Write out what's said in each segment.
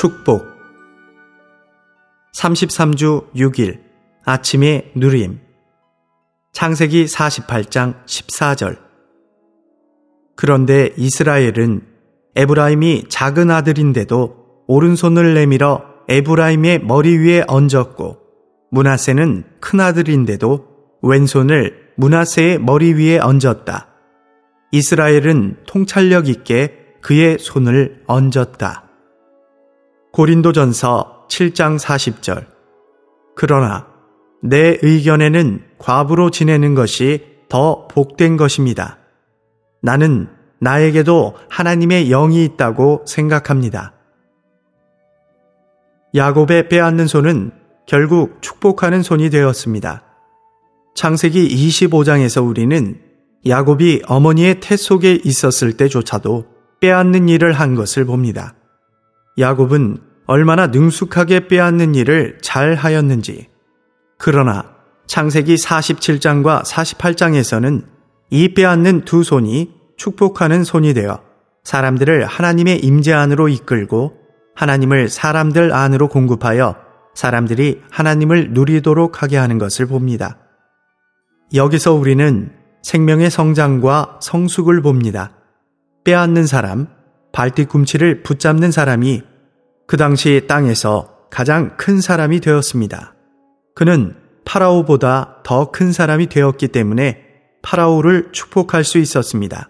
축복 33주 6일 아침의 누림 창세기 48장 14절 그런데 이스라엘은 에브라임이 작은 아들인데도 오른손을 내밀어 에브라임의 머리 위에 얹었고 문하세는 큰 아들인데도 왼손을 문하세의 머리 위에 얹었다. 이스라엘은 통찰력 있게 그의 손을 얹었다. 고린도전서 7장 40절. 그러나 내 의견에는 과부로 지내는 것이 더 복된 것입니다. 나는 나에게도 하나님의 영이 있다고 생각합니다. 야곱의 빼앗는 손은 결국 축복하는 손이 되었습니다. 창세기 25장에서 우리는 야곱이 어머니의 태 속에 있었을 때조차도 빼앗는 일을 한 것을 봅니다. 야곱은 얼마나 능숙하게 빼앗는 일을 잘 하였는지. 그러나 창세기 47장과 48장에서는 이 빼앗는 두 손이 축복하는 손이 되어 사람들을 하나님의 임재 안으로 이끌고 하나님을 사람들 안으로 공급하여 사람들이 하나님을 누리도록 하게 하는 것을 봅니다. 여기서 우리는 생명의 성장과 성숙을 봅니다. 빼앗는 사람, 발뒤꿈치를 붙잡는 사람이 그 당시 땅에서 가장 큰 사람이 되었습니다. 그는 파라오보다 더 큰 사람이 되었기 때문에 파라오를 축복할 수 있었습니다.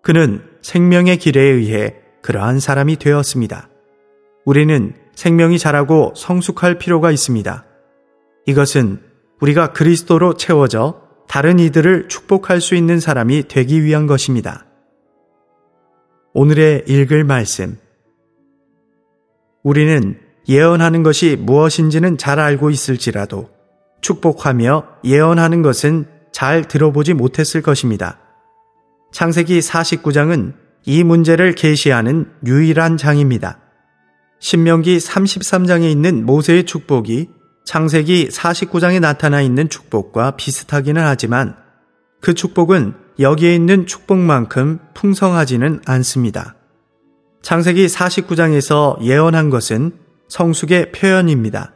그는 생명의 길에 의해 그러한 사람이 되었습니다. 우리는 생명이 자라고 성숙할 필요가 있습니다. 이것은 우리가 그리스도로 채워져 다른 이들을 축복할 수 있는 사람이 되기 위한 것입니다. 오늘의 읽을 말씀. 우리는 예언하는 것이 무엇인지는 잘 알고 있을지라도 축복하며 예언하는 것은 잘 들어보지 못했을 것입니다. 창세기 49장은 이 문제를 계시하는 유일한 장입니다. 신명기 33장에 있는 모세의 축복이 창세기 49장에 나타나 있는 축복과 비슷하기는 하지만 그 축복은 여기에 있는 축복만큼 풍성하지는 않습니다. 창세기 49장에서 예언한 것은 성숙의 표현입니다.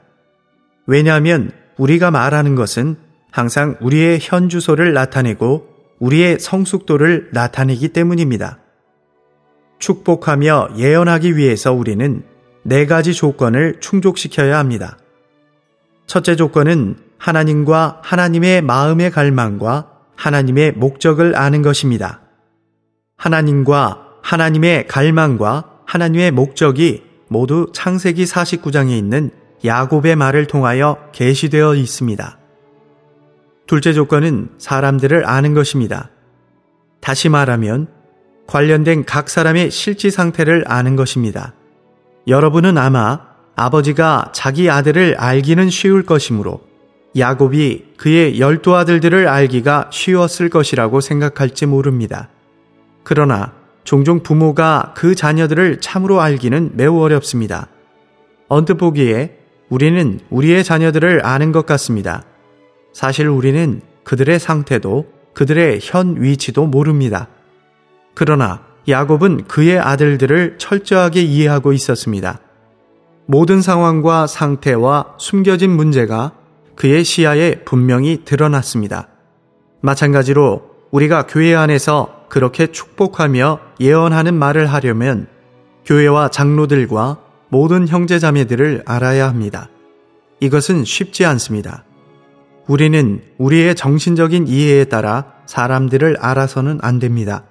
왜냐하면 우리가 말하는 것은 항상 우리의 현 주소를 나타내고 우리의 성숙도를 나타내기 때문입니다. 축복하며 예언하기 위해서 우리는 네 가지 조건을 충족시켜야 합니다. 첫째 조건은 하나님과 하나님의 마음의 갈망과 하나님의 목적을 아는 것입니다. 하나님과 하나님의 갈망과 하나님의 목적이 모두 창세기 49장에 있는 야곱의 말을 통하여 계시되어 있습니다. 둘째 조건은 사람들을 아는 것입니다. 다시 말하면 관련된 각 사람의 실지 상태를 아는 것입니다. 여러분은 아마 아버지가 자기 아들을 알기는 쉬울 것이므로 야곱이 그의 열두 아들들을 알기가 쉬웠을 것이라고 생각할지 모릅니다. 그러나 종종 부모가 그 자녀들을 참으로 알기는 매우 어렵습니다. 언뜻 보기에 우리는 우리의 자녀들을 아는 것 같습니다. 사실 우리는 그들의 상태도 그들의 현 위치도 모릅니다. 그러나 야곱은 그의 아들들을 철저하게 이해하고 있었습니다. 모든 상황과 상태와 숨겨진 문제가 그의 시야에 분명히 드러났습니다. 마찬가지로 우리가 교회 안에서 그렇게 축복하며 예언하는 말을 하려면 교회와 장로들과 모든 형제자매들을 알아야 합니다. 이것은 쉽지 않습니다. 우리는 우리의 정신적인 이해에 따라 사람들을 알아서는 안 됩니다.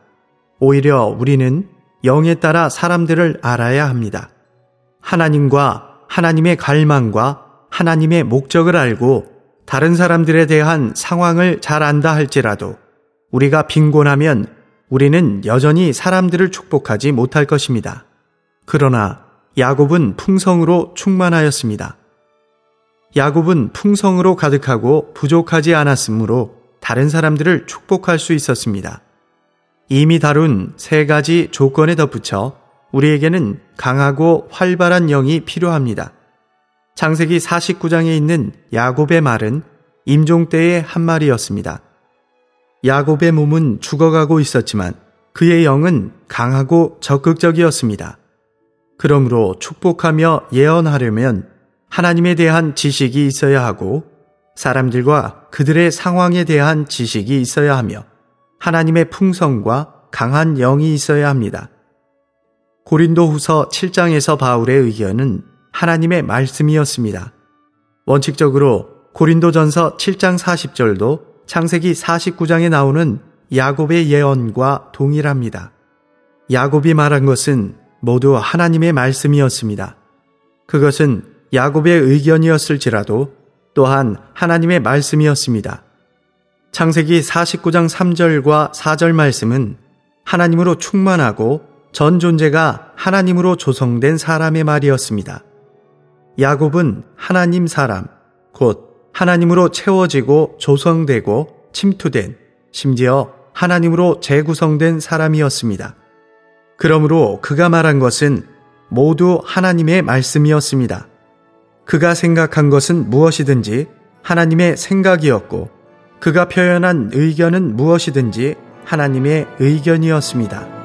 오히려 우리는 영에 따라 사람들을 알아야 합니다. 하나님과 하나님의 갈망과 하나님의 목적을 알고 다른 사람들에 대한 상황을 잘 안다 할지라도 우리가 빈곤하면 우리는 여전히 사람들을 축복하지 못할 것입니다. 그러나 야곱은 풍성으로 충만하였습니다. 야곱은 풍성으로 가득하고 부족하지 않았으므로 다른 사람들을 축복할 수 있었습니다. 이미 다룬 세 가지 조건에 덧붙여 우리에게는 강하고 활발한 영이 필요합니다. 창세기 49장에 있는 야곱의 말은 임종 때의 한 말이었습니다. 야곱의 몸은 죽어가고 있었지만 그의 영은 강하고 적극적이었습니다. 그러므로 축복하며 예언하려면 하나님에 대한 지식이 있어야 하고 사람들과 그들의 상황에 대한 지식이 있어야 하며 하나님의 풍성과 강한 영이 있어야 합니다. 고린도 후서 7장에서 바울의 의견은 하나님의 말씀이었습니다. 원칙적으로 고린도 전서 7장 40절도 창세기 49장에 나오는 야곱의 예언과 동일합니다. 야곱이 말한 것은 모두 하나님의 말씀이었습니다. 그것은 야곱의 의견이었을지라도 또한 하나님의 말씀이었습니다. 창세기 49장 3절과 4절 말씀은 하나님으로 충만하고 전 존재가 하나님으로 조성된 사람의 말이었습니다. 야곱은 하나님 사람, 곧 하나님으로 채워지고 조성되고 침투된, 심지어 하나님으로 재구성된 사람이었습니다. 그러므로 그가 말한 것은 모두 하나님의 말씀이었습니다. 그가 생각한 것은 무엇이든지 하나님의 생각이었고 그가 표현한 의견은 무엇이든지 하나님의 의견이었습니다.